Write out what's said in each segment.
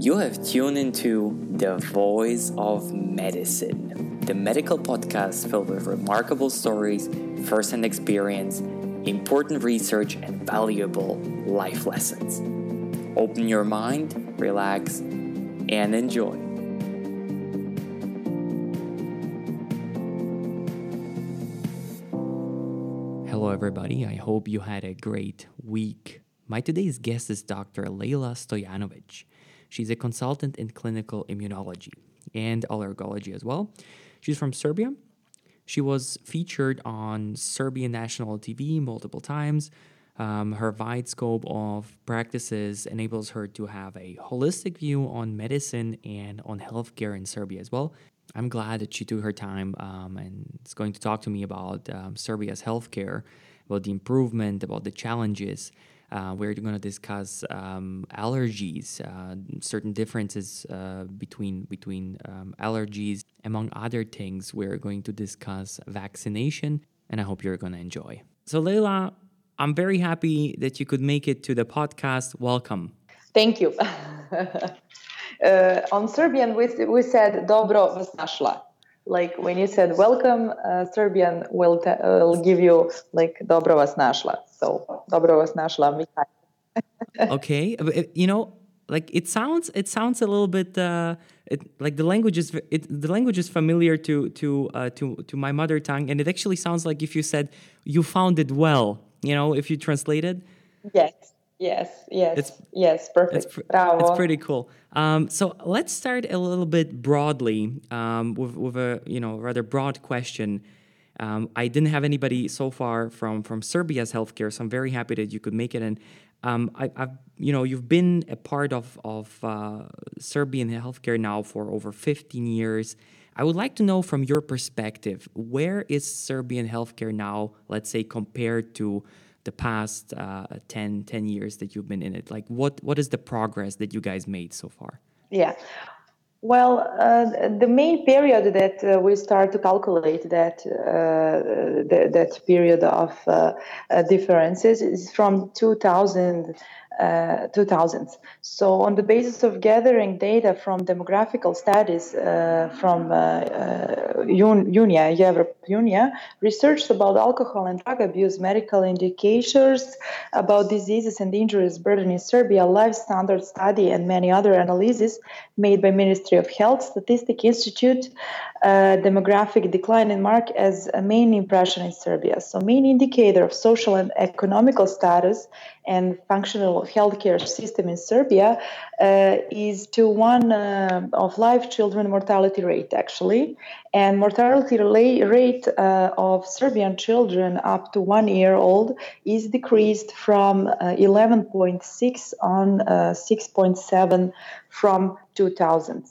You have tuned into The Voice of Medicine, the medical podcast filled with remarkable stories, first hand experience, important research, and valuable life lessons. Open your mind, relax, and enjoy. Hello, everybody. I hope you had a great week. My today's guest is Dr. Lejla Stojanovic. She's a consultant in clinical immunology and allergology as well. She's from Serbia. She was featured on Serbian national TV multiple times. Um, her wide scope of practices enables her to have a holistic view on medicine and on healthcare in Serbia as well. I'm glad that she took her time um, and is going to talk to me about um, Serbia's healthcare, about the improvement, about the challenges, uh, we're going to discuss um, allergies, uh, certain differences uh, between between um, allergies, among other things. We're going to discuss vaccination, and I hope you're going to enjoy. So, Lejla, I'm very happy that you could make it to the podcast. Welcome. Thank you. Uh, on Serbian, we, we said dobro vas našla like when you said welcome, uh, Serbian will, uh, will give you like dobro vas našla. So dobro vas našla. okay, you know, like it sounds, it sounds a little bit uh, it, like the language is it, the language is familiar to to uh, to to my mother tongue, and it actually sounds like if you said you found it well. You know, if you translated. Yes. Yes, yes, it's, yes, perfect. It's, pr- it's pretty cool. Um, so let's start a little bit broadly um, with, with a you know rather broad question. Um, I didn't have anybody so far from from Serbia's healthcare, so I'm very happy that you could make it. And um, I, have you know you've been a part of of uh, Serbian healthcare now for over 15 years. I would like to know from your perspective, where is Serbian healthcare now? Let's say compared to the past uh, 10, 10 years that you've been in it? Like, what what is the progress that you guys made so far? Yeah. Well, uh, the main period that uh, we start to calculate that uh, the, that period of uh, uh, differences is from 2000 uh, 2000s. So, on the basis of gathering data from demographical studies uh, from uh, uh UNIA, Europe UNIA, research about alcohol and drug abuse, medical indicators about diseases and injuries burden in Serbia, life standard study, and many other analyses made by Ministry of Health, Statistic Institute, uh, demographic decline in mark as a main impression in Serbia. So, main indicator of social and economical status and functional healthcare system in Serbia uh, is to one uh, of live children mortality rate actually, and mortality rate uh, of Serbian children up to one year old is decreased from 11.6 uh, on uh, 6.7 from 2000.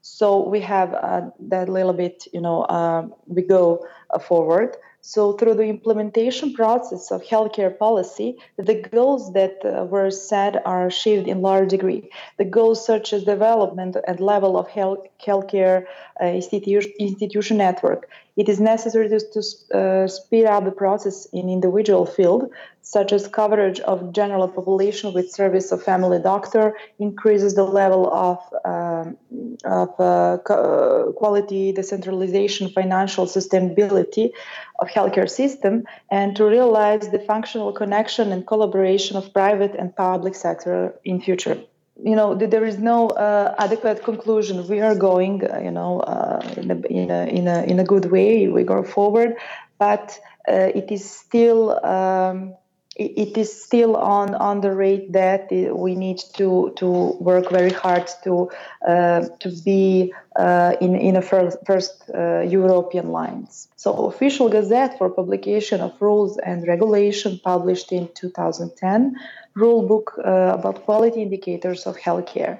So we have uh, that little bit, you know, we go forward. So, through the implementation process of healthcare policy, the goals that uh, were set are achieved in large degree. The goals such as development and level of health healthcare uh, institution, institution network. It is necessary to, to uh, speed up the process in individual field, such as coverage of general population with service of family doctor, increases the level of, um, of uh, uh, quality, decentralization, financial sustainability of healthcare system, and to realize the functional connection and collaboration of private and public sector in future you know there is no uh, adequate conclusion we are going uh, you know uh, in, a, in, a, in, a, in a good way we go forward but uh, it is still um, it is still on on the rate that we need to to work very hard to uh, to be uh, in in a first, first uh, European lines. So official gazette for publication of rules and regulation published in 2010 rule book uh, about quality indicators of healthcare.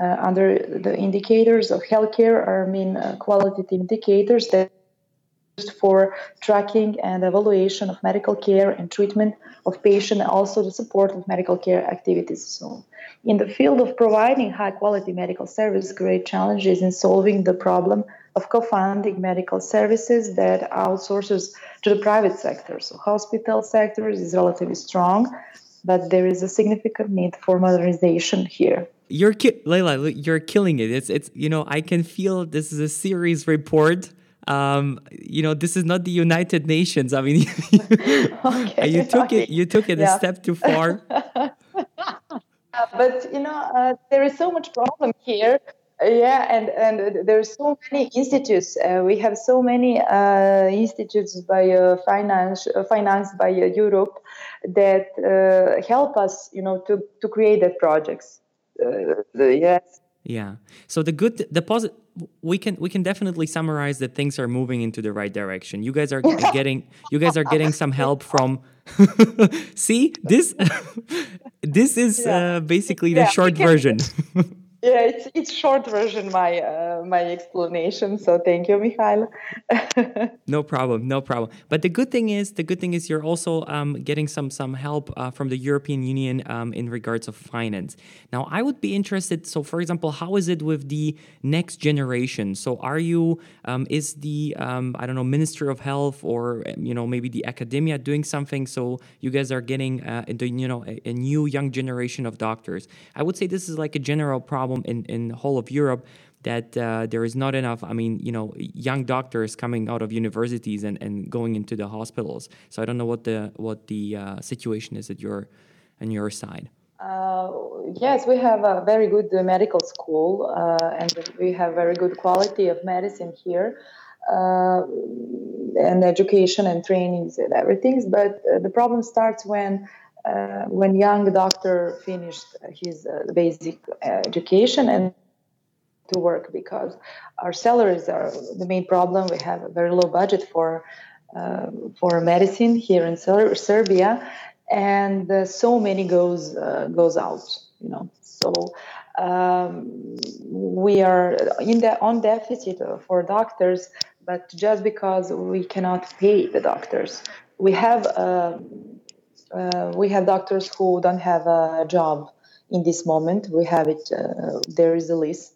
Uh, under the indicators of healthcare are mean uh, quality indicators that for tracking and evaluation of medical care and treatment of patient and also the support of medical care activities. So in the field of providing high quality medical service great challenges in solving the problem of co-funding medical services that outsources to the private sector. So hospital sector is relatively strong but there is a significant need for modernization here. You're ki- Lejla, you're killing it. It's it's you know I can feel this is a series report. Um, you know this is not the United Nations. I mean, okay, you took okay. it you took it yeah. a step too far. but you know uh, there is so much problem here yeah and and there's so many institutes uh, we have so many uh, institutes by uh, finance uh, financed by uh, europe that uh, help us you know to to create that projects. Yes. Yeah. So the good the positive we can we can definitely summarize that things are moving into the right direction. You guys are getting you guys are getting some help from see this this is yeah. basically the yeah, short version yeah it's it's short version my uh, my explanation so thank you Mikhail no problem no problem. But the good thing is the good thing is you're also um, getting some some help uh, from the European Union um, in regards of finance. Now I would be interested so for example how is it with the next generation? So are you um, is the um, I don't know Ministry of Health or you know maybe the academia doing something? So you guys are getting uh, you know a, a new young generation of doctors. I would say this is like a general problem problem in in whole of Europe that uh, there is not enough. I mean, you know, young doctors coming out of universities and, and going into the hospitals. So I don't know what the what the uh, situation is at your on your side. Uh, yes, we have a very good medical school, uh, and we have very good quality of medicine here, uh, and education and trainings and everything. But uh, the problem starts when uh, when young doctor finished his uh, basic education and to work because our salaries are the main problem. We have a very low budget for uh, for medicine here in Ser- Serbia, and uh, so many goes uh, goes out. You know, so um, we are in the on deficit for doctors. But just because we cannot pay the doctors, we have um, uh, we have doctors who don't have a job in this moment. We have it. Uh, there is a list.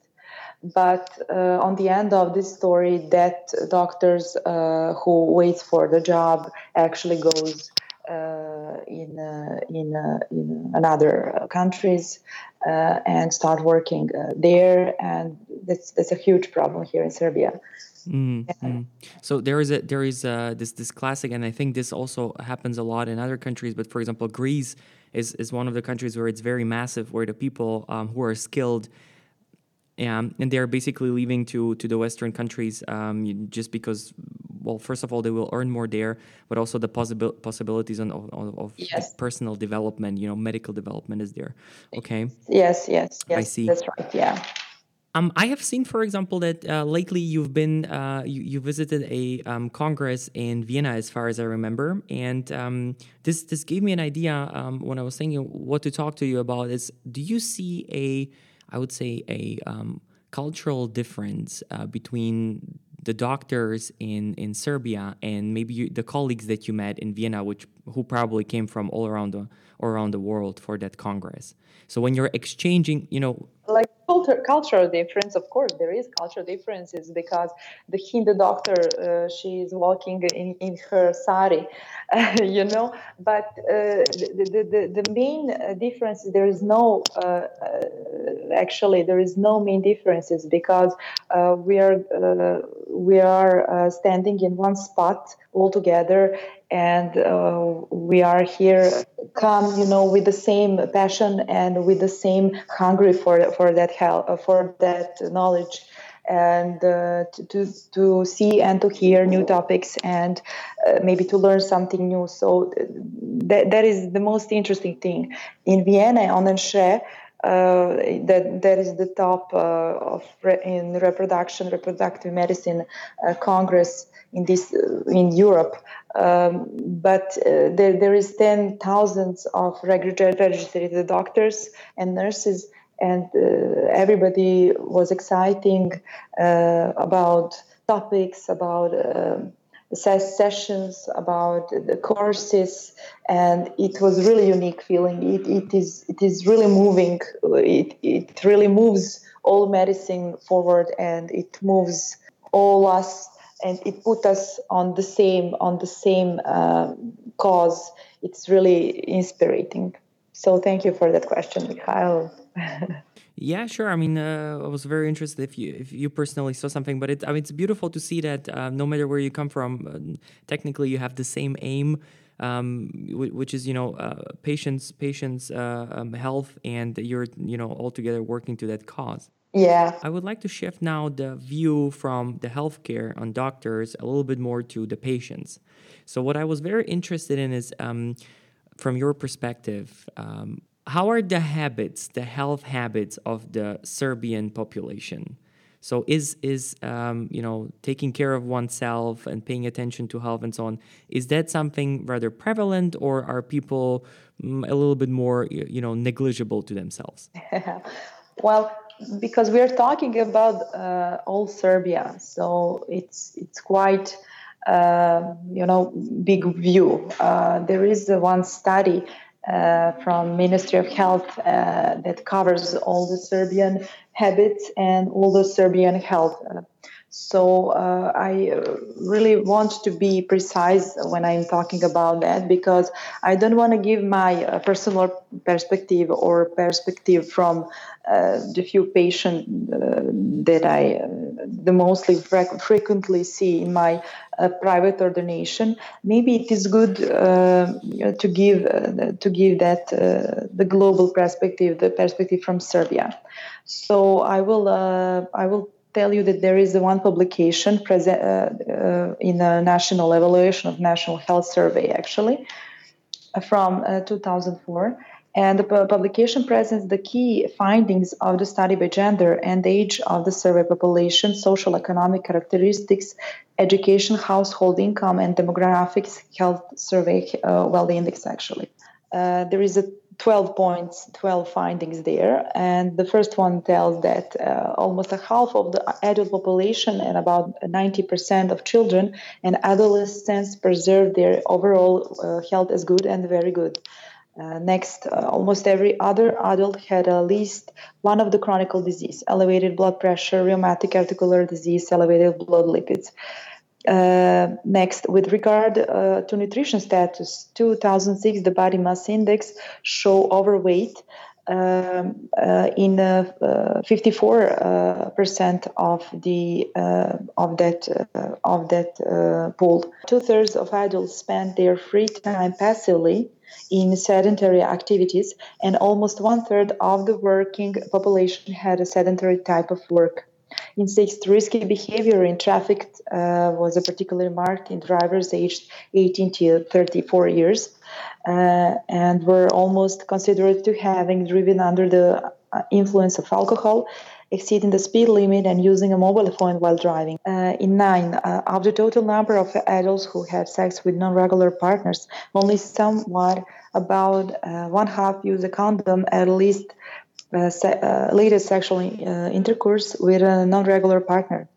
But uh, on the end of this story, that doctors uh, who wait for the job actually goes uh, in in in another countries and start working there, and that's that's a huge problem here in Serbia. Mm-hmm. So there is a there is a, this this classic, and I think this also happens a lot in other countries. But for example, Greece is is one of the countries where it's very massive, where the people um, who are skilled. Um, and they're basically leaving to to the Western countries um, just because, well, first of all, they will earn more there, but also the possible possibilities on, of, of yes. personal development, you know, medical development is there. Okay. Yes, yes, yes. I see. That's right. Yeah. Um, I have seen, for example, that uh, lately you've been uh, you, you, visited a um, congress in Vienna, as far as I remember, and um, this this gave me an idea um, when I was thinking what to talk to you about. Is do you see a I would say a um, cultural difference uh, between the doctors in in Serbia and maybe you, the colleagues that you met in Vienna, which who probably came from all around the around the world for that congress. So when you're exchanging, you know, like culture, cultural difference, of course, there is cultural differences because the Hindu doctor, uh, she is walking in, in her sari, uh, you know. But uh, the, the, the main uh, difference, is there is no, uh, uh, actually, there is no main differences because we are we are standing in one spot all together and uh, we are here come you know with the same passion and with the same hungry for for that help uh, for that knowledge. And uh, to, to, to see and to hear new topics and uh, maybe to learn something new. So that, that is the most interesting thing. In vienna on ESHRE, uh, that that is the top uh, of re- in reproduction reproductive medicine uh, congress in this uh, in Europe. Um, but uh, there, there is ten thousands of registered doctors and nurses, and uh, everybody was exciting about topics about sessions about the courses and it was really unique feeling it, it is it is really moving it, it really moves all medicine forward and it moves all us and it put us on the same on the same uh, cause. It's really inspiring. So thank you for that question, Mikhail. Yeah, sure. I mean, uh, I was very interested if you if you personally saw something, but it, I mean, it's beautiful to see that uh, no matter where you come from, uh, technically you have the same aim, um, which is you know uh, patients patients uh, um, health, and you're you know all together working to that cause. Yeah. I would like to shift now the view from the healthcare on doctors a little bit more to the patients. So what I was very interested in is. Um, from your perspective, um, how are the habits, the health habits of the Serbian population? So is is um, you know taking care of oneself and paying attention to health and so on is that something rather prevalent or are people mm, a little bit more you know negligible to themselves? well, because we are talking about uh, all Serbia, so it's it's quite uh, you know big view. Uh, there is one study uh, from Ministry of Health uh, that covers all the Serbian habits and all the Serbian health. So uh, I really want to be precise when I'm talking about that because I don't want to give my uh, personal perspective or perspective from uh, the few patients uh, that I uh, the mostly fre- frequently see in my uh, private ordination. Maybe it is good to give to give that the global perspective, the perspective from Serbia. So I will I will tell you that there is the one publication present uh, uh, in a national evaluation of national health survey actually uh, from uh, 2004 and the publication presents the key findings of the study by gender and age of the survey population social economic characteristics education household income and demographics health survey uh, well index actually. Uh, there is a 12 points, 12 findings there. And the first one tells that uh, almost a half of the adult population and about 90% of children and adolescents preserve their overall uh, health as good and very good. Uh, next, uh, almost every other adult had at least one of the chronic disease, elevated blood pressure, rheumatic articular disease, elevated blood lipids. Uh, next, with regard uh, to nutrition status, 2006, the body mass index show overweight um, uh, in uh, 54 uh, percent of the of that of that pool. Two thirds of adults spend their free time passively in sedentary activities, and almost one third of the working population had a sedentary type of work. In sixth, risky behavior in traffic uh, was particularly marked in drivers aged 18 to 34 years uh, and were almost considered to having driven under the uh, influence of alcohol exceeding the speed limit and using a mobile phone while driving. Uh, in nine, uh, of the total number of adults who have sex with non regular partners, only somewhat about uh, one half use a condom at least se- uh, latest sexual uh, intercourse with a non-regular partner.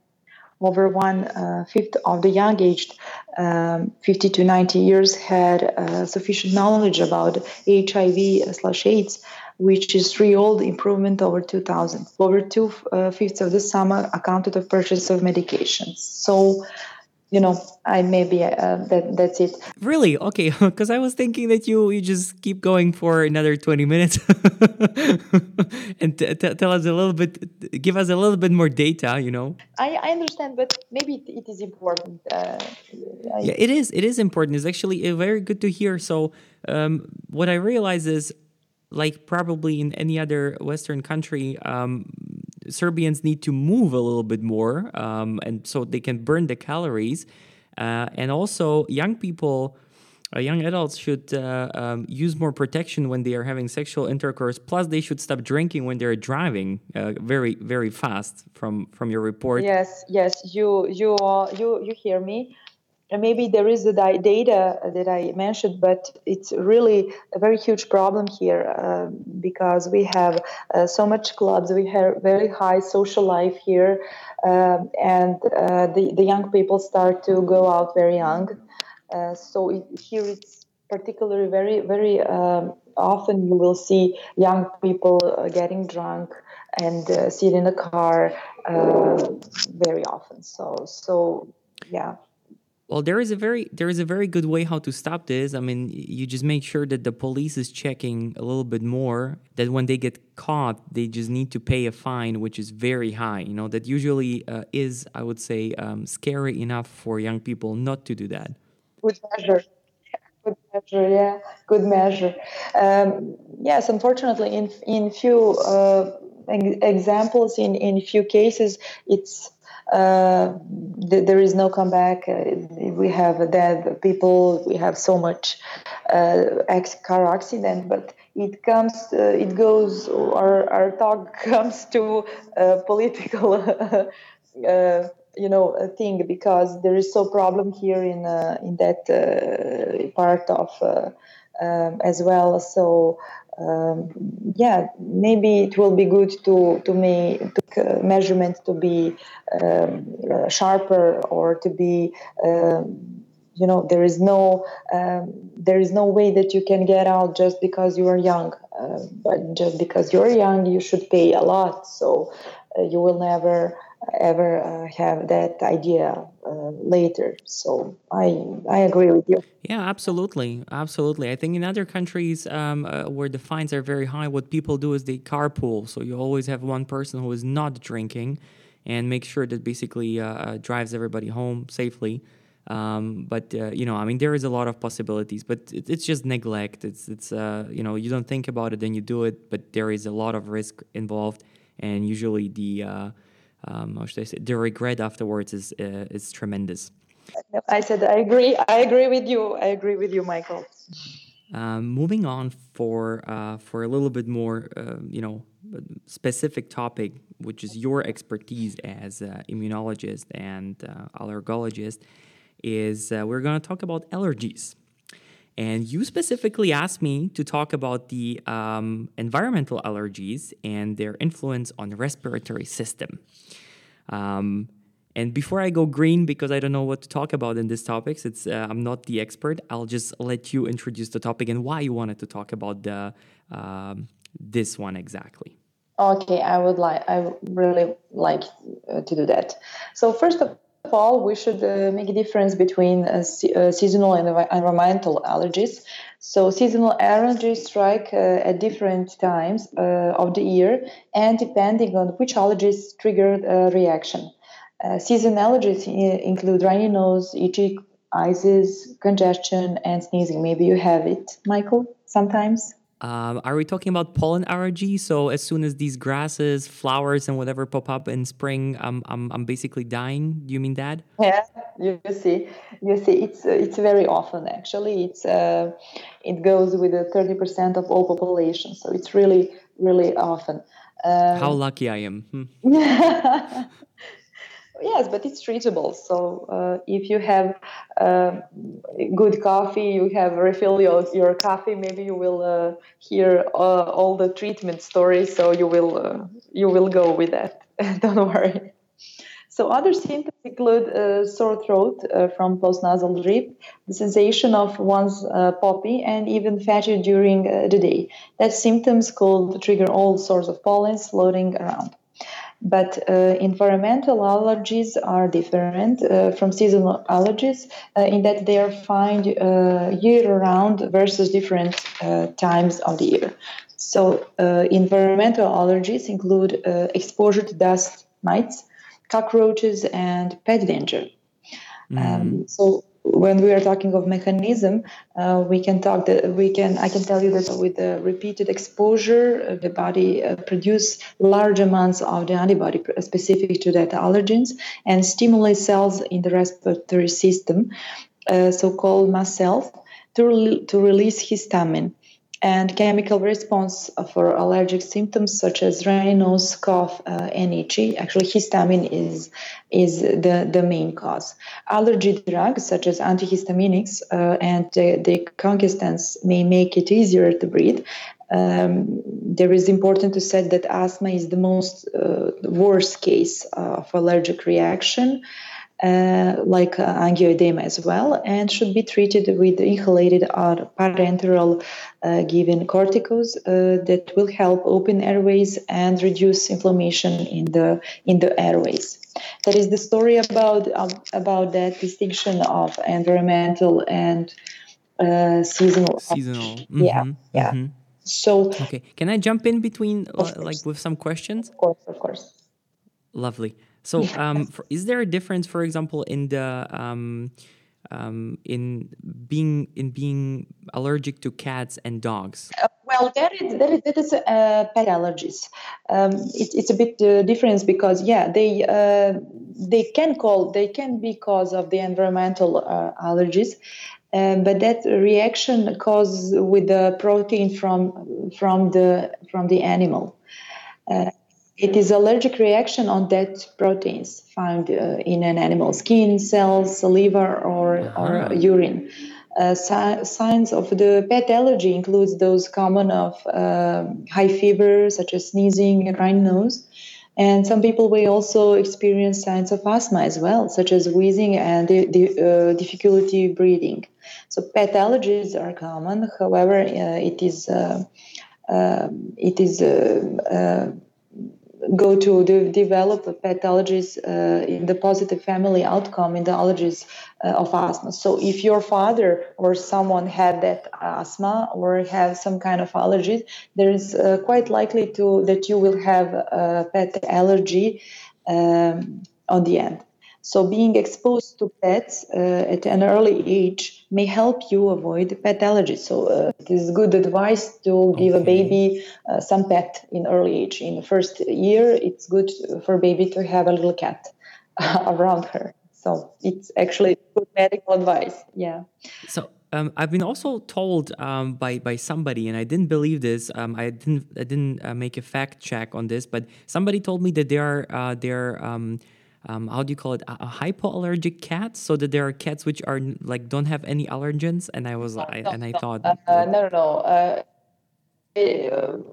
Over one fifth of the young aged um, 50 to 90 years had sufficient knowledge about HIV slash AIDS, which is three-old improvement over 2000. Over two uh, fifths of the sum accounted of purchase of medications. So you know i maybe uh, that that's it. Really? Okay because i was thinking that you you just keep going for another 20 minutes and t- t- tell us a little bit give us a little bit more data you know? I, I understand but maybe it, it is important uh, I... yeah it is it is important. It's actually uh, very good to hear. So um, what i realize is like probably in any other western country um, Serbians need to move a little bit more, um, and so they can burn the calories. Uh, and also, young people, uh, young adults should uh, um, use more protection when they are having sexual intercourse. Plus, they should stop drinking when they're driving uh, very, very fast. From from your report. Yes, yes, you you you you hear me maybe there is the data that I mentioned, but it's really a very huge problem here uh, because we have uh, so much clubs, we have very high social life here, uh, and uh, the, the young people start to go out very young. Uh, so it, here it's particularly very, very um, often you will see young people uh, getting drunk and sit in the car very often. So, so yeah Well, there is a very there is a very good way how to stop this. I mean, you just make sure that the police is checking a little bit more. That when they get caught, they just need to pay a fine, which is very high. You know, that usually uh, is, I would say, um, scary enough for young people not to do that. Good measure. Good measure, yeah, good measure. Um, yes, unfortunately, in in few uh, examples, in in few cases, it's uh, th- there is no comeback. Uh, we have dead people. We have so much uh, car accident, but it comes, uh, it goes. Our our talk comes to political. Uh, you know thing because there is so problem here in uh, in that uh, part of um, as well so um, yeah, maybe it will be good to to make to, uh, to be um, uh, sharper or to be. Um, you know there is no um, there is no way that you can get out just because you are young uh, but just because you're young you should pay a lot so uh, you will never ever uh, have that idea uh, later. So I I agree with you. Yeah, absolutely, absolutely. I think in other countries um, uh, where the fines are very high, what people do is they carpool. So you always have one person who is not drinking, and make sure that basically uh, uh, drives everybody home safely. Um, but uh, you know, I mean, there is a lot of possibilities, but it, it's just neglect. It's it's you know, you don't think about it, then you do it, but there is a lot of risk involved, and usually the um, how should I say, the regret afterwards is uh, is tremendous. I said I agree. I agree with you. I agree with you, Michael. Um, moving on for uh, for a little bit more, uh, you know, specific topic, which is your expertise as immunologist and uh, allergologist, is uh, we're going to talk about allergies. And you specifically asked me to talk about the um, environmental allergies and their influence on the respiratory system. Um, and before I go green, because I don't know what to talk about in these topics, it's uh, I'm not the expert. I'll just let you introduce the topic and why you wanted to talk about the um, this one exactly. Okay, I would like I really like uh, to do that. So first of all, we should uh, make a difference between uh, se- uh, seasonal and environmental allergies. So seasonal allergies strike uh, at different times uh, of the year and depending on which allergies trigger a reaction. Uh, seasonal allergies include runny nose, itchy eyes, congestion, and sneezing. Maybe you have it, Michael, sometimes. Um, are we talking about pollen allergy? So as soon as these grasses, flowers, and whatever pop up in spring, I'm I'm, I'm basically dying. Do you mean that? Yeah, you see, you see, it's uh, it's very often actually. It's uh, it goes with thirty percent of all population, so it's really really often. Um, How lucky I am. Hmm. yes, but it's treatable. So uh, if you have uh, good coffee, you have refill your, your coffee. Maybe you will uh, hear uh, all the treatment stories. So you will uh, you will go with that. Don't worry. So other symptoms include uh, sore throat from postnasal drip, the sensation of one's poppy, and even fatigue during the day. That symptoms could trigger all sorts of pollens floating around. But uh, environmental allergies are different uh, from seasonal allergies uh, in that they are found uh, year round versus different uh, times of the year. So, uh, environmental allergies include exposure to dust mites, cockroaches, and pet dander. Mm. Um, so, when we are talking of mechanism, uh, we can talk that we can. I can tell you that with the repeated exposure, uh, the body uh, produce large amounts of the antibody specific to that allergens and stimulate cells in the respiratory system, uh, so-called mast cells, to, re- to release histamine and chemical response for allergic symptoms such as nose, cough, uh, and itchy. Actually, histamine is is the, the main cause. Allergy drugs such as antihistaminics uh, and the, the decongestants may make it easier to breathe. Um, there is important to say that asthma is the most uh, worst case of allergic reaction. Uh, like uh, angioedema as well, and should be treated with inhalated or parenteral uh, given corticos uh, that will help open airways and reduce inflammation in the in the airways. That is the story about um, about that distinction of environmental and uh, seasonal. Seasonal. Mm-hmm. Yeah, yeah. Mm-hmm. So okay, can I jump in between, like with some questions? Of course, of course. Lovely. So, um, for, is there a difference, for example, in the um, um, in being in being allergic to cats and dogs? Uh, well, that is that is, that is uh, pet allergies. Um, it, it's a bit uh, different because yeah, they uh, they can call they can be cause of the environmental uh, allergies. Um, but that reaction causes with the protein from from the from the animal. Uh, it is allergic reaction on dead proteins found uh, in an animal skin, cells, liver, or, uh-huh. or urine. Uh, si- signs of the pet allergy includes those common of uh, hay fever, such as sneezing, and runny nose. And some people may also experience signs of asthma as well, such as wheezing and the, the, uh, difficulty breathing. So pet allergies are common. However, uh, it is uh, um, it is go to de- develop pathologies uh, in the positive family outcome in the allergies uh, of asthma. So if your father or someone had that asthma or have some kind of allergies, there is uh, quite likely to that you will have a pet allergy um, on the end. So, being exposed to pets uh, at an early age may help you avoid pet allergies. So, uh, it is good advice to give a baby uh, some pet in early age. In the first year, it's good for baby to have a little cat around her. So, it's actually good medical advice. Yeah. So, um, I've been also told um, by by somebody, and I didn't believe this. Um, I didn't I didn't uh, make a fact check on this, but somebody told me that there are uh, there um, um, how do you call it a, a hypoallergic cat so that there are cats which are like don't have any allergens and i was no, I, no, and i no. thought uh, no no no uh,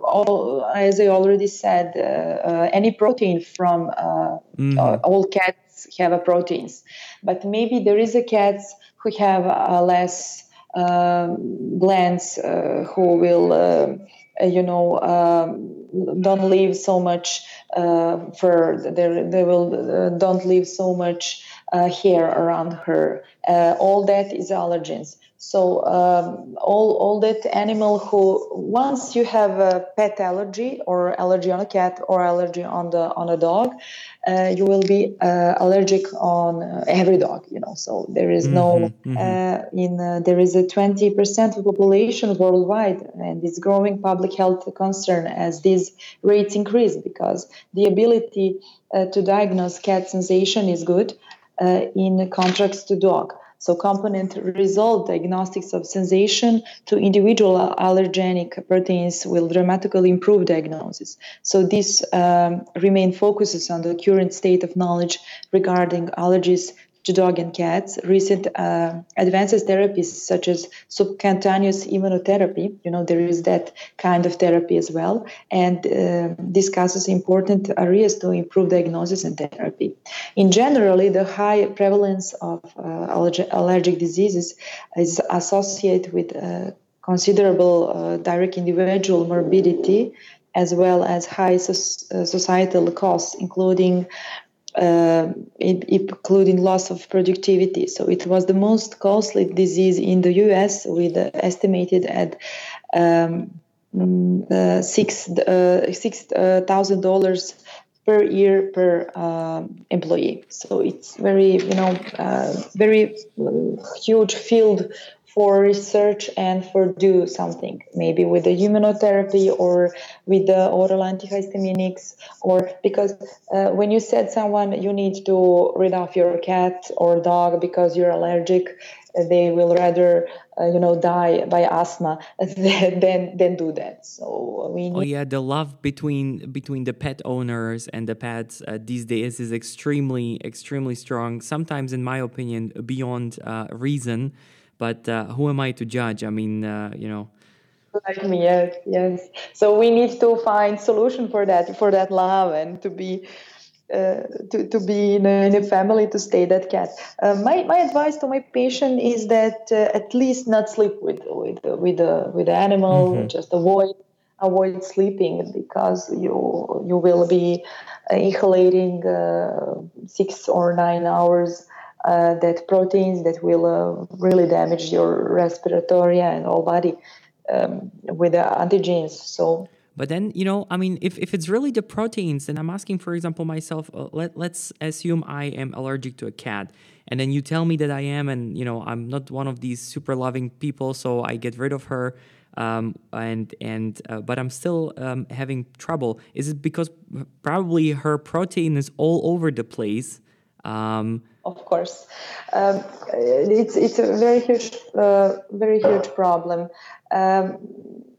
all, as I already said, uh, uh, any protein from uh, mm-hmm. all cats have a proteins, but maybe there is a cats who have less um, glands who will, you know, um, don't leave so much uh, for they, they will uh, don't leave so much uh, hair around her. all that is allergens. So um, all all that animal who once you have a pet allergy or allergy on a cat or allergy on the on a dog, uh, you will be uh, allergic on uh, every dog. You know, so there is no mm-hmm, mm-hmm. in there is a twenty percent of population worldwide, and it's growing public health concern as these rates increase because the ability to diagnose cat sensation is good in contrast to dog. So component resolved diagnostics of sensation to individual allergenic proteins will dramatically improve diagnosis. So this um, remain focuses on the current state of knowledge regarding allergies to dog and cats. Recent uh, advances therapies such as subcutaneous immunotherapy, you know, there is that kind of therapy as well, and uh, discusses important areas to improve diagnosis and therapy. In generally, the high prevalence of uh, allerg- allergic diseases is associated with uh, considerable uh, direct individual morbidity as well as high uh, societal costs, including uh, including loss of productivity. So it was the most costly disease in the U.S. with uh, estimated at um, mm, uh, six uh, six uh, thousand dollars per year per um, employee. So it's very you know uh, very huge field for research and for do something maybe with the immunotherapy or with the oral antihistaminics or because uh, when you said someone you need to rid off your cat or dog because you're allergic they will rather uh, you know die by asthma than than do that. So we oh yeah the love between between the pet owners and the pets uh, these days is extremely extremely strong sometimes in my opinion beyond uh, reason but uh, who am I to judge? I mean, uh, you know. Like me, yes, yes. So we need to find solution for that, for that love, and to be uh, to, to be in a, in a, family to stay that cat. Uh, my, my advice to my patient is that uh, at least not sleep with with with the with the animal. Mm-hmm. Just avoid avoid sleeping because you you will be inhalating uh, six or nine hours. Uh, that proteins that will uh, really damage your respiratory and whole body um, with the antigens. So but then, you know, I mean, if, if it's really the proteins, then I'm asking, for example, myself, uh, let, let's assume I am allergic to a cat. And then you tell me that I am, and, you know, I'm not one of these super loving people, so I get rid of her. Um, and and uh, but I'm still um, having trouble. Is it because probably her protein is all over the place? Um, of course, um, it's it's a very huge, uh, very huge problem. Um,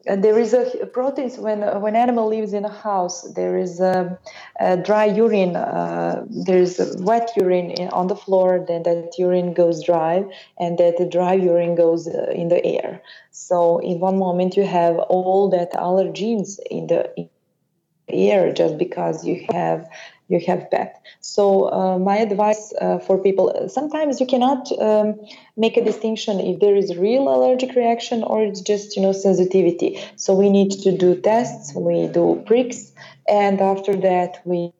there is a proteins when when animal lives in a house there is a, a dry urine uh, there is wet urine in, on the floor then that urine goes dry and that dry urine goes uh, in the air so in one moment you have all that allergens in the air just because you have you have pet. So uh, my advice uh, for people: sometimes you cannot um, make a distinction if there is real allergic reaction or it's just you know sensitivity. So we need to do tests. We do pricks, and after that we.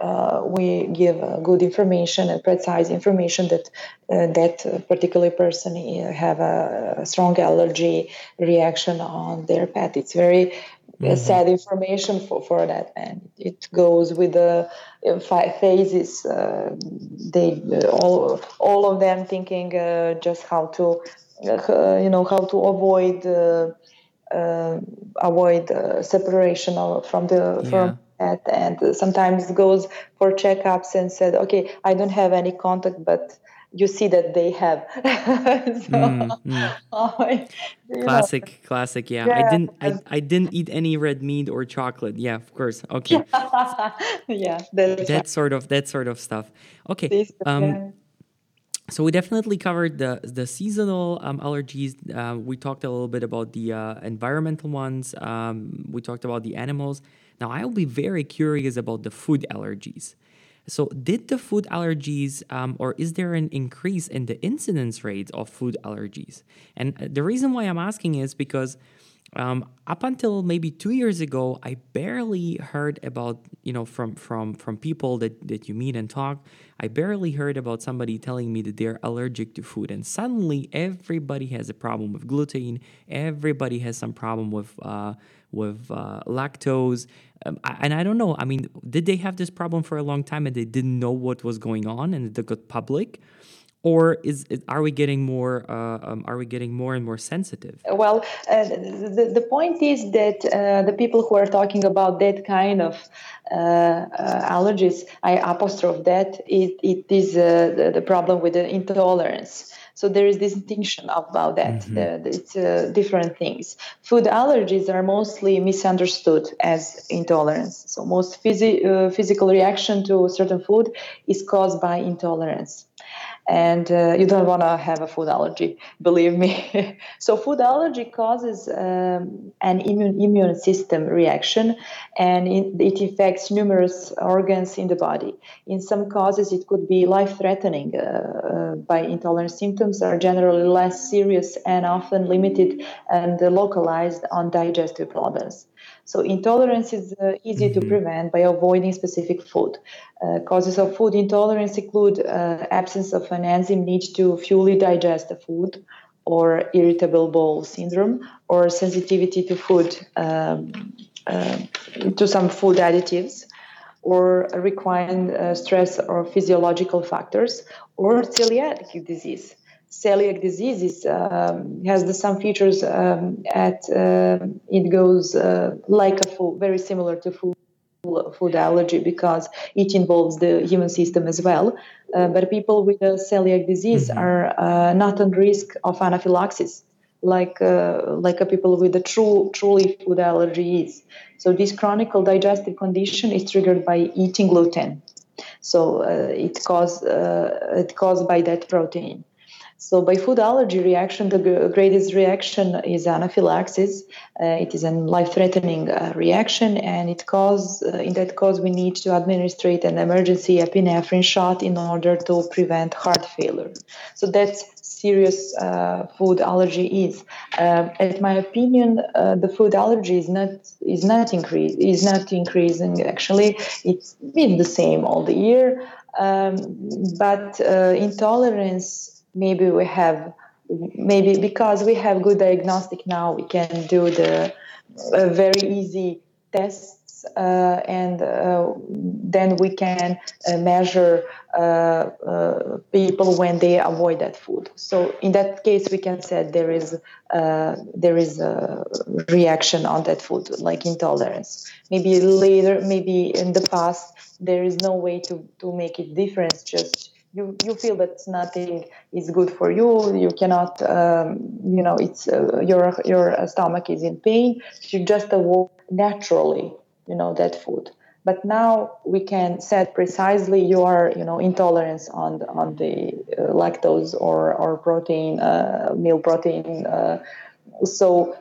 Uh, we give uh, good information and precise information that uh, that particular person uh, have a, a strong allergy reaction on their pet. It's very mm-hmm. sad information for, for that and it goes with the uh, five phases uh, they uh, all all of them thinking uh, just how to uh, you know how to avoid uh, avoid separation of, from the yeah. from and sometimes goes for checkups and said okay i don't have any contact but you see that they have. so, mm, mm. Oh, classic, know. classic. Yeah. yeah. I didn't. I, I didn't eat any red meat or chocolate. Yeah, of course. Okay. yeah, that right. sort of that sort of stuff. Okay. Um, so we definitely covered the the seasonal um, allergies. Uh, we talked a little bit about the uh, environmental ones. Um, we talked about the animals. Now I'll be very curious about the food allergies. So, did the food allergies, um, or is there an increase in the incidence rate of food allergies? And uh, the reason why I'm asking is because um, up until maybe two years ago, I barely heard about you know from from from people that that you meet and talk. I barely heard about somebody telling me that they're allergic to food, and suddenly everybody has a problem with gluten. Everybody has some problem with uh, with uh, lactose. Um, and I don't know. I mean, did they have this problem for a long time and they didn't know what was going on and it got public? or is, are we getting more uh, um, are we getting more and more sensitive well uh, the, the point is that uh, the people who are talking about that kind of uh, uh, allergies i apostrophe that it, it is the, the, problem with the intolerance so there is this distinction about that. Mm-hmm. It's uh, different things. Food allergies are mostly misunderstood as intolerance. So most phys- uh, physical reaction to certain food is caused by intolerance and uh, you don't want to have a food allergy believe me. So food allergy causes um, an immune immune system reaction and it, affects numerous organs in the body. In some cases it could be life threatening uh, uh, by intolerant symptoms are generally less serious and often limited and localized on digestive problems so intolerance is uh, easy mm-hmm. to prevent by avoiding specific food. Uh, causes of food intolerance include uh, absence of an enzyme needed to fully digest the food, or irritable bowel syndrome, or sensitivity to food um, uh, to some food additives, or requiring uh, stress or physiological factors, or celiac disease celiac disease is, um, has the some features um, at uh, it goes uh, like a food, very similar to food food allergy because it involves the immune system as well. Uh, but people with a celiac disease mm-hmm. are uh, not at risk of anaphylaxis like uh, like a people with a true truly food allergy is. So this chronic digestive condition is triggered by eating gluten. So uh, it caused it caused by that protein. So, by food allergy reaction, the greatest reaction is anaphylaxis. Uh, it is a life-threatening uh, reaction, and it cause uh, in that cause we need to administrate an emergency epinephrine shot in order to prevent heart failure. So that's serious uh, food allergy is. Uh, in my opinion, uh, the food allergy is not is not increase is not increasing. Actually, it's been the same all the year. Um, but intolerance maybe we have maybe because we have good diagnostic now we can do the uh, very easy tests uh, and uh, then we can uh, measure uh, uh, people when they avoid that food. So in that case we can say there is there is a reaction on that food like intolerance. Maybe later maybe in the past there is no way to, to make it difference just you you feel that nothing is good for you. You cannot um, you know it's uh, your your stomach is in pain. You just avoid naturally you know that food. But now we can set precisely your you know intolerance on the, on the uh, lactose or or protein uh, milk protein uh, so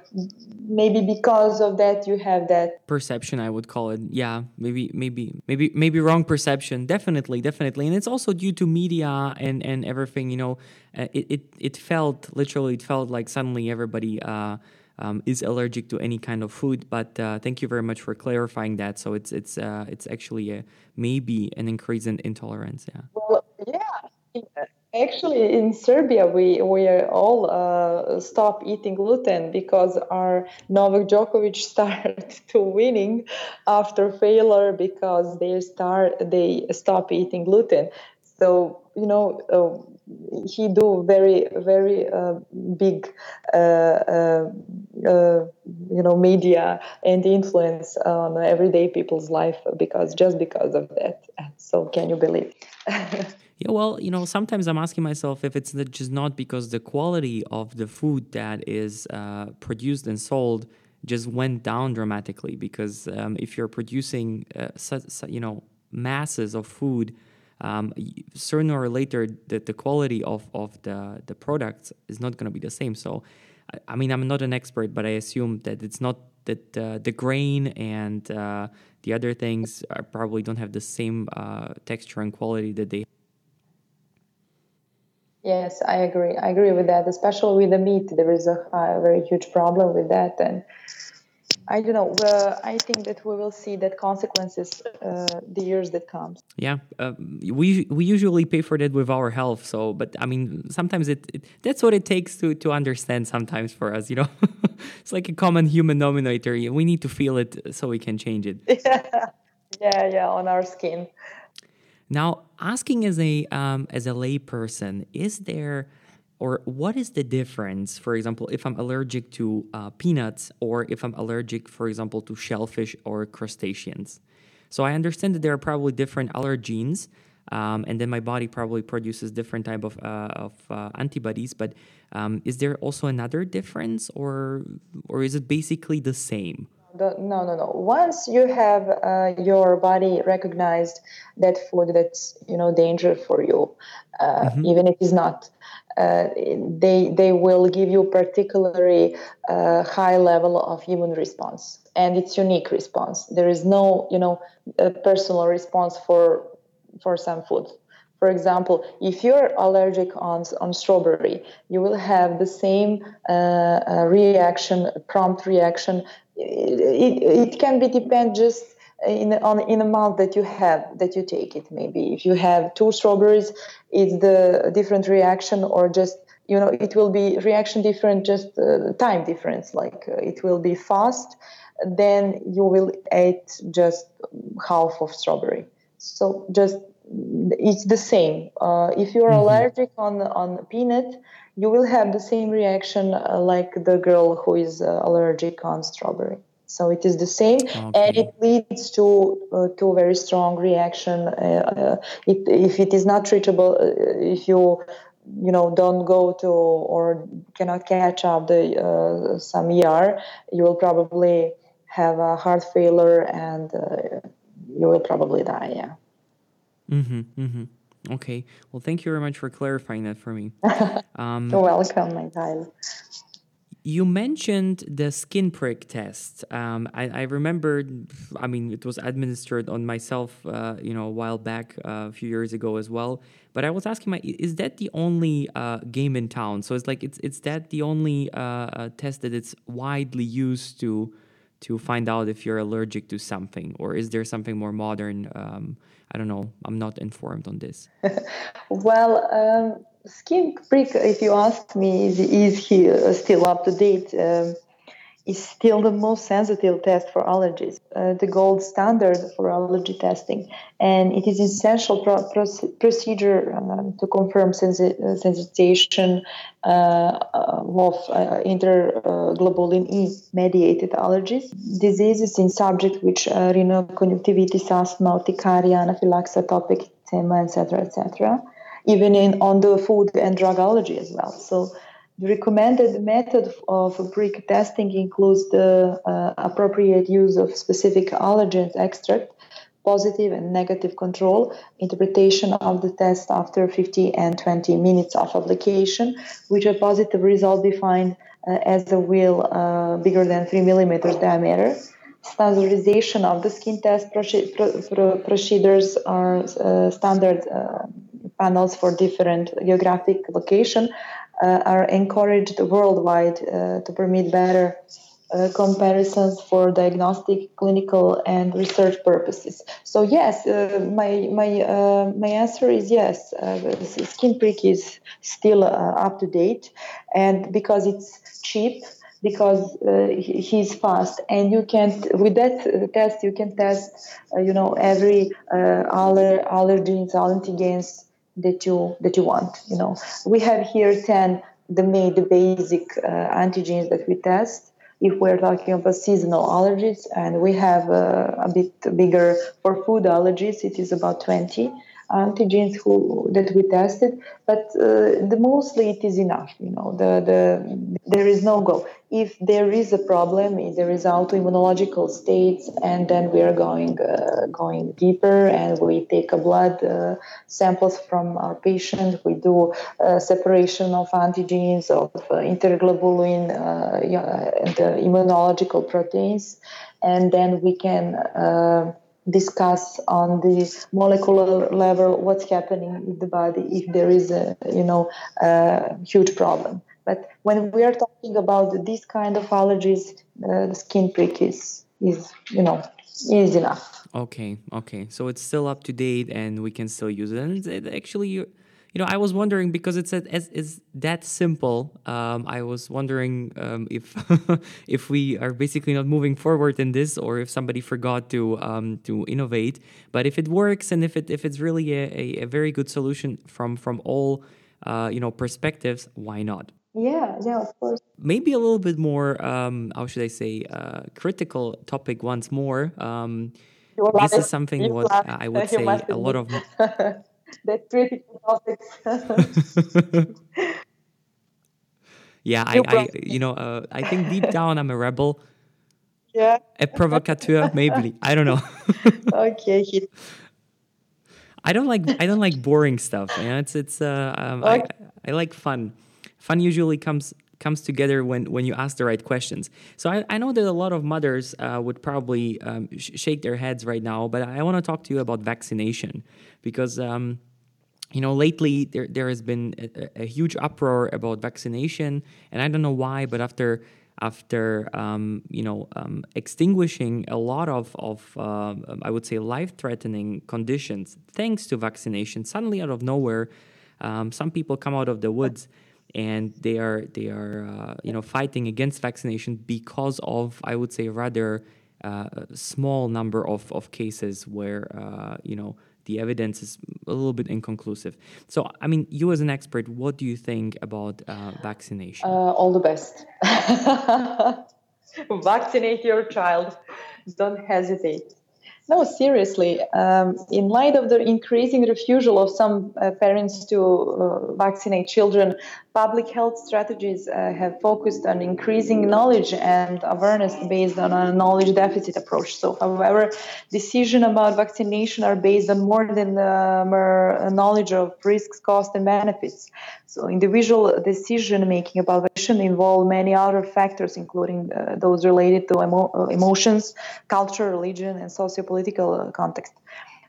maybe because of that you have that perception i would call it yeah maybe maybe maybe maybe wrong perception definitely definitely and it's also due to media and and everything you know uh, it it, it felt literally it felt like suddenly everybody uh, um, is allergic to any kind of food. But uh, thank you very much for clarifying that. So it's it's uh, it's actually a, maybe an increase in intolerance. Yeah. Well, yeah. Actually, in Serbia, we we all uh, stop eating gluten because our Novak Djokovic started to winning after failure because they start they stop eating gluten. So you know uh, he do very very uh, big uh, uh, uh, you know media and influence on everyday people's life because just because of that. So can you believe? Yeah, well, you know, sometimes I'm asking myself if it's just not because the quality of the food that is uh, produced and sold just went down dramatically. Because um, if you're producing, uh, such, you know, masses of food, um, sooner or later, the, the quality of, of the, the products is not going to be the same. So, I, I, mean, I'm not an expert, but I assume that it's not that uh, the grain and uh, the other things probably don't have the same uh, texture and quality that they Yes, I agree. I agree with that. Especially with the meat, there is a, a very huge problem with that, and I don't know. Uh, I think that we will see that consequences uh, the years that comes. Yeah, uh, we we usually pay for that with our health. So, but I mean, sometimes it, it that's what it takes to to understand. Sometimes for us, you know, it's like a common human denominator. We need to feel it so we can change it. Yeah, yeah, yeah on our skin. Now, asking as a um, as a layperson, is there or what is the difference? For example, if I'm allergic to uh, peanuts, or if I'm allergic, for example, to shellfish or crustaceans. So I understand that there are probably different allergens, um, and then my body probably produces different type of uh, of uh, antibodies. But um, is there also another difference, or or is it basically the same? No, no, no. Once you have uh, your body recognized that food that's you know dangerous for you, uh, mm-hmm. even if it's not, uh, they they will give you particularly uh, high level of immune response, and it's unique response. There is no you know personal response for for some food. For example, if you're allergic on, on strawberry, you will have the same uh, uh, reaction, prompt reaction it, it can be depend just in on in amount that you have that you take it maybe. If you have two strawberries it's the different reaction or just you know it will be reaction different just uh, time difference. Like uh, it will be fast then you will eat just half of strawberry. So just it's the same. Uh, if you're mm-hmm. allergic on on peanut you will have the same reaction uh, like the girl who is uh, allergic on strawberry. So it is the same, okay. and it leads to uh, to a very strong reaction. Uh, uh, it, if it is not treatable, uh, if you you know don't go to or cannot catch up the some ER, you will probably have a heart failure and you will probably die. Yeah. Mm-hmm, mm-hmm. Okay. Well, thank you very much for clarifying that for me. Um, You're welcome, Michal. You mentioned the skin prick test. Um, I, I remember, I mean, it was administered on myself, uh, you know, a while back, uh, a few years ago as well. But I was asking, my, is that the only uh, game in town? So it's like, it's it's that the only uh, uh, test that it's widely used to to find out if you're allergic to something, or is there something more modern? Um, I don't know. I'm not informed on this. well. Um prick, if you ask me, is, is he uh, still up to date? Um, is still the most sensitive test for allergies, uh, the gold standard for allergy testing, and it is essential pro- pro- procedure uh, to confirm uh, sensitization uh, uh, of immunoglobulin E mediated allergies, diseases in subject which rhinoconjunctivitis, asthma, urticaria, anaphylaxis, atopic eczema, etc., etc even in on the food and drug allergy as well. So the recommended method of prick testing includes the uh, appropriate use of specific allergen extract, positive and negative control, interpretation of the test after 50 and 20 minutes of application, which a positive result defined uh, as a wheal uh, bigger than 3 millimeters diameter. Standardization of the skin test procedures are uh, standard uh, panels for different geographic location are encouraged worldwide uh, to permit better uh, comparisons for diagnostic, clinical, and research purposes. So yes, uh, my my uh, my answer is yes. Uh, skin prick is still up to date, and because it's cheap, because he's fast, and you can with that test you can test, you know, every aller allergens, antigens that you that you want. You know, we have here ten the main the basic uh, antigens that we test if we're talking about seasonal allergies, and we have uh, a bit bigger for food allergies. It is about twenty antigens who, that we tested, but uh, the mostly it is enough. You know, the, the there is no go. If there is a problem, if there is autoimmunological states, and then we are going uh, going deeper, and we take a blood uh, samples from our patient. We do separation of antigens of uh, immunoglobulin uh, and immunological proteins, and then we can uh, discuss on the molecular level what's happening in the body if there is a you know a huge problem but when we are talking about these kind of allergies uh, the skin prick is is you know is enough okay okay so it's still up to date and we can still use it and it actually you know, I was wondering because it's as is that simple. Um, I was wondering um, if if we are basically not moving forward in this, or if somebody forgot to um, to innovate. But if it works and if it if it's really a, a, a very good solution from from all uh, you know perspectives, why not? Yeah, yeah, of course. Maybe a little bit more. Um, how should I say? Uh, critical topic once more. Um, this is something what I would say a lot of. that critical topics. yeah, I, I, you know, uh, I think deep down I'm a rebel. Yeah. A provocateur, maybe. I don't know. okay. I don't like I don't like boring stuff. You know, it's it's uh, um, okay. I, I like fun. Fun usually comes comes together when when you ask the right questions. So I, I know that a lot of mothers uh, would probably um, sh- shake their heads right now, but I want to talk to you about vaccination because. Um, you know, lately there there has been a, a, huge uproar about vaccination, and I don't know why, but after after um, you know um, extinguishing a lot of of uh, I would say life threatening conditions thanks to vaccination, suddenly out of nowhere, um, some people come out of the woods and they are they are uh, you know fighting against vaccination because of I would say rather uh, small number of, of cases where uh, you know the evidence is a little bit inconclusive. So, I mean, you as an expert, what do you think about uh, vaccination? Uh, all the best. Vaccinate your child. Don't hesitate. No, seriously. Um, in light of the increasing refusal of some uh, parents to uh, vaccinate children, public health strategies uh, have focused on increasing knowledge and awareness based on a knowledge deficit approach. So, however, decisions about vaccination are based on more than the mere knowledge of risks, costs, and benefits. So, individual decision making about vaccination involve many other factors, including uh, those related to emo- uh, emotions, culture, religion, and socio-political uh, context.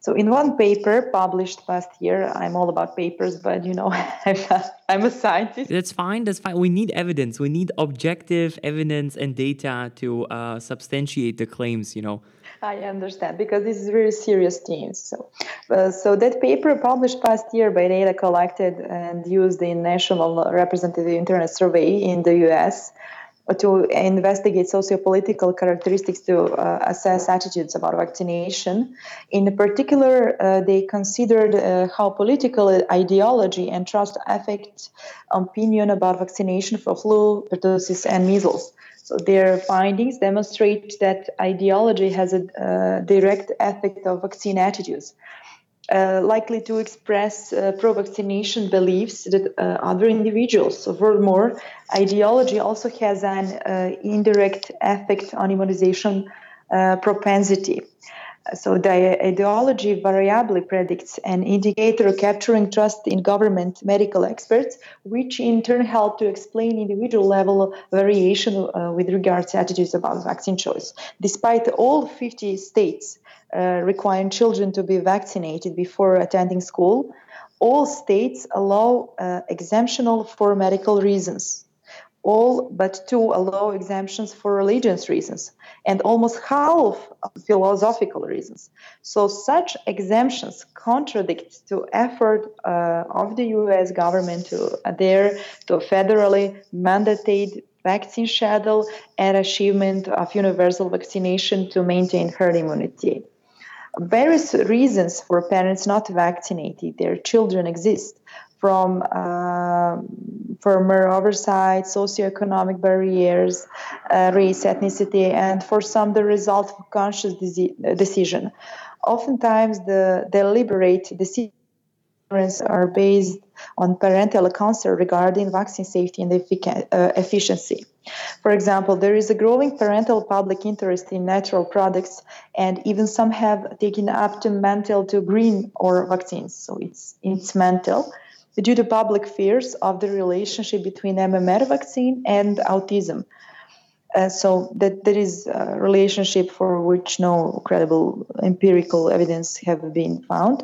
So in one paper published last year, I'm all about papers, but you know, I'm a scientist. That's fine. That's fine. We need evidence. We need objective evidence and data to uh, substantiate the claims. You know. I understand because this is really serious thing. So, uh, so that paper published last year by data collected and used in National Representative Internet Survey in the U.S to investigate sociopolitical characteristics to uh, assess attitudes about vaccination. In particular, uh, they considered uh, how political ideology and trust affect opinion about vaccination for flu, pertussis, and measles. So their findings demonstrate that ideology has a uh, direct effect of vaccine attitudes. Uh, likely to express uh, pro vaccination beliefs that uh, other individuals. So, furthermore, ideology also has an indirect effect on immunization propensity. So, the ideology variably predicts an indicator capturing trust in government medical experts, which in turn help to explain individual level variation with regards to attitudes about vaccine choice. Despite all 50 states uh, requiring children to be vaccinated before attending school, all states allow uh, exemptional for medical reasons. All but two allow exemptions for religious reasons, and almost half philosophical reasons. So such exemptions contradict the effort uh, of the U.S. government to adhere to federally mandated vaccine schedule and achievement of universal vaccination to maintain herd immunity various reasons for parents not vaccinating their children exist from uh, firmer oversight, socioeconomic barriers, uh, race, ethnicity, and for some the result of conscious decision. Oftentimes, the deliberate decisions are based on parental concern regarding vaccine safety and effic- uh, efficiency. For example, there is a growing parental public interest in natural products, and even some have taken up to mental to green or vaccines. So it's it's mental due to public fears of the relationship between MMR vaccine and autism. Uh, so that there is a relationship for which no credible empirical evidence have been found.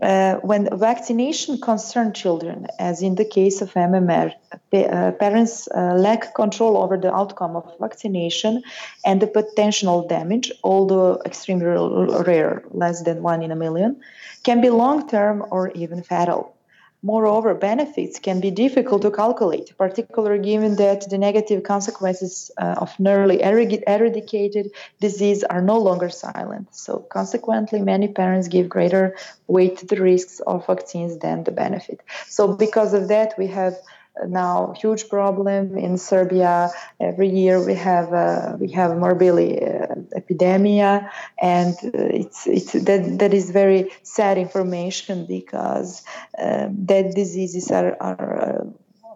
Uh, when vaccination concerns children, as in the case of MMR, uh, parents uh, lack control over the outcome of vaccination and the potential damage, although extremely rare, less than one in a million, can be long term or even fatal. Moreover, benefits can be difficult to calculate, particularly given that the negative consequences uh, of nearly eradicated disease are no longer silent. So, consequently, many parents give greater weight to the risks of vaccines than the benefit. So, because of that, we have now huge problem in Serbia. Every year we have uh, we have morbili uh, epidemia, and uh, it's it's that that is very sad information because um, that diseases are are. Uh,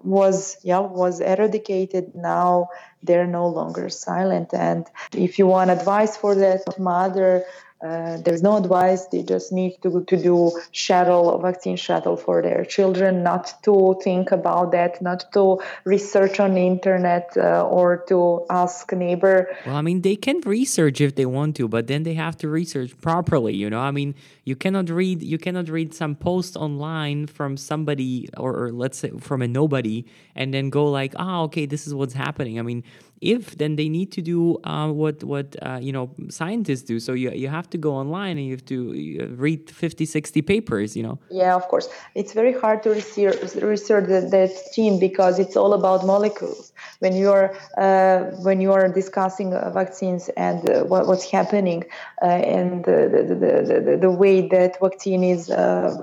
was yeah was eradicated now they're no longer silent and if you want advice for that mother uh, there's no advice. They just need to, to do shuttle, vaccine shuttle for their children, not to think about that, not to research on the internet uh, or to ask neighbor. Well, I mean, they can research if they want to, but then they have to research properly. You know, I mean, you cannot read you cannot read some post online from somebody or, or let's say from a nobody and then go like, ah, oh, okay, this is what's happening. I mean, if then they need to do uh, what what uh, you know scientists do. So you, you have to go online and you have to read 50 60 papers you know? Yeah of course. It's very hard to research, that, gene because it's all about molecules. When you're uh, when you are discussing uh, vaccines and uh, what, what's happening and the, the, the, the, way that vaccine is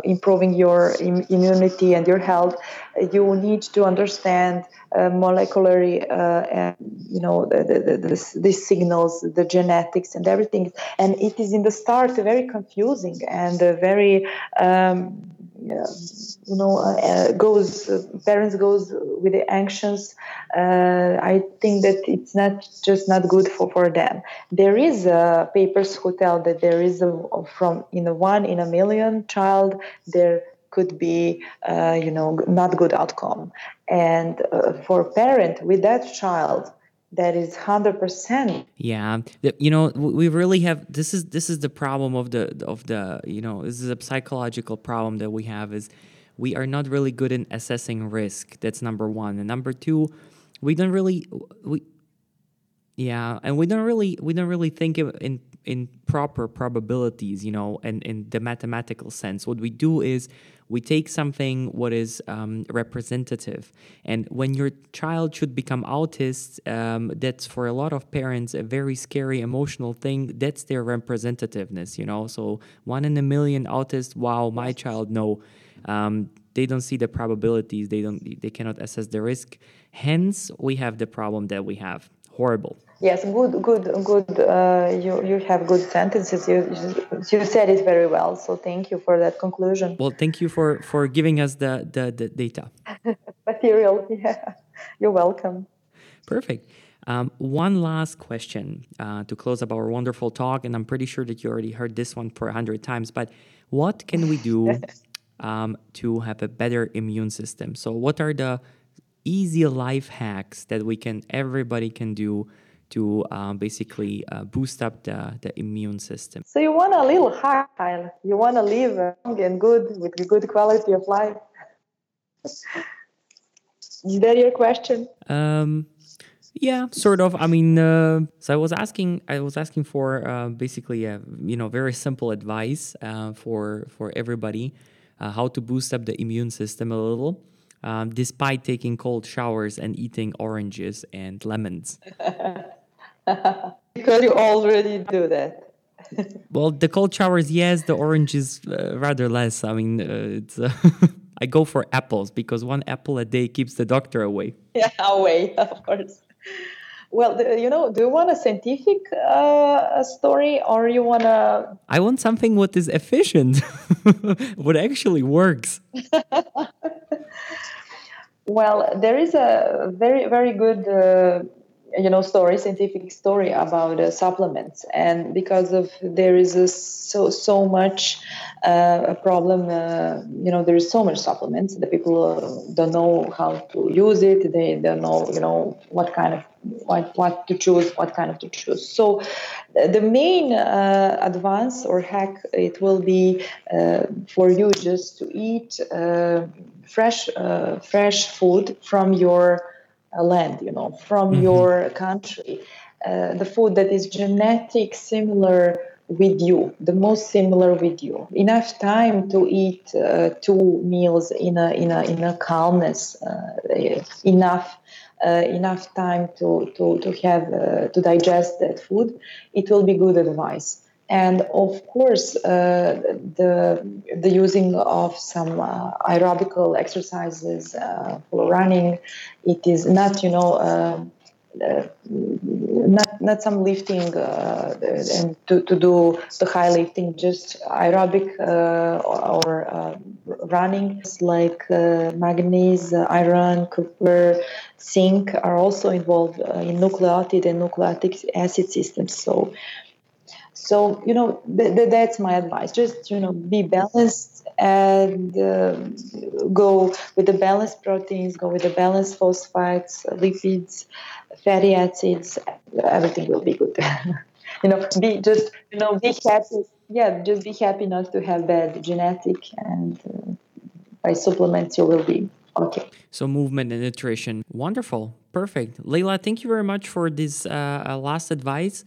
improving your Im- immunity and your health you need to understand uh, molecularly uh, you know the, the, the, signals the genetics and everything. And it is in the start very confusing and very um, you know uh, goes uh, parents goes with the anxious uh, i think that it's not just not good for, for them. There is uh, papers who tell that there is a, from in a one in a million child there could be uh, you know not good outcome. And uh, for parent with that child that is 100% yeah. You know we really have this is this is the problem of the of the you know this is a psychological problem that we have is we are not really good in assessing risk. That's number one. And number two we don't really we yeah and we don't really we don't really think in in proper probabilities you know and in the mathematical sense. What we do is we take something what is um, representative. And when your child should become autist um, that's for a lot of parents a very scary emotional thing. That's their representativeness you know? So one in a million autists wow my child no. Um, they don't see the probabilities. They don't they cannot assess the risk. Hence we have the problem that we have horrible Yes, good, good, good. Uh, you you have good sentences. You you said it very well. So thank you for that conclusion. Well, thank you for for giving us the the, the data. Material. Yeah, you're welcome. Perfect. Um, one last question uh, to close up our wonderful talk, and I'm pretty sure that you already heard this one for a hundred times. But what can we do um, to have a better immune system? So, what are the easy life hacks that we can everybody can do to um, basically uh, boost up the, the immune system. So you want a little high, you want to live long and good with a good quality of life. Is that your question? Um, yeah, sort of. I mean, uh, so I was asking, I was asking for uh, basically a you know very simple advice uh, for for everybody uh, how to boost up the immune system a little. Um, despite taking cold showers and eating oranges and lemons. because you already do that. well, the cold showers, yes. The oranges, uh, rather less. I mean, uh, it's. Uh, I go for apples because one apple a day keeps the doctor away. Yeah, away, of course. Well, you know, do you want a scientific uh, story or you want to? I want something what is efficient, what actually works. Well, there is a very, very good uh, you know story scientific story about uh, supplements. And because of there is a, so so much uh, a problem uh, you know there is so much supplements that people uh, don't know how to use it. They don't know you know what kind of what, what to choose what kind of to choose. So the main uh, advance or hack it will be uh, for you just to eat fresh fresh food from your land, you know, from mm-hmm. your country. Uh, the food that is genetic similar with you, the most similar with you. Enough time to eat uh, two meals in a in a in a calmness. Uh, enough. Uh, enough time to to to have uh, to digest that food, it will be good advice and of course uh, the the using of some uh, aerobical exercises uh, for running it is not you know uh, uh, not not some lifting uh, and to, to do the high lifting just aerobic or, or running. It's like manganese iron copper zinc are also involved in nucleotide and nucleic acid systems. So so you know th- th- that's my advice. Just you know be balanced and uh, go with the balanced proteins go with the balanced phosphates lipids fatty acids everything will be good. You know be just you know be happy. Yeah just be happy not to have bad genetic and uh, by supplements you will be okay. So movement and nutrition wonderful perfect. Lejla thank you very much for this uh, uh last advice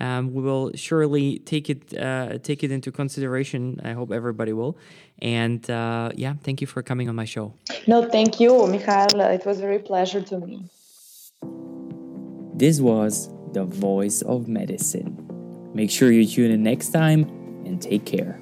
um, we will surely take it uh, take it into consideration. I hope everybody will. And uh, yeah, thank you for coming on my show. No, thank you, Michael. It was a very pleasure to me. This was the voice of medicine. Make sure you tune in next time and take care.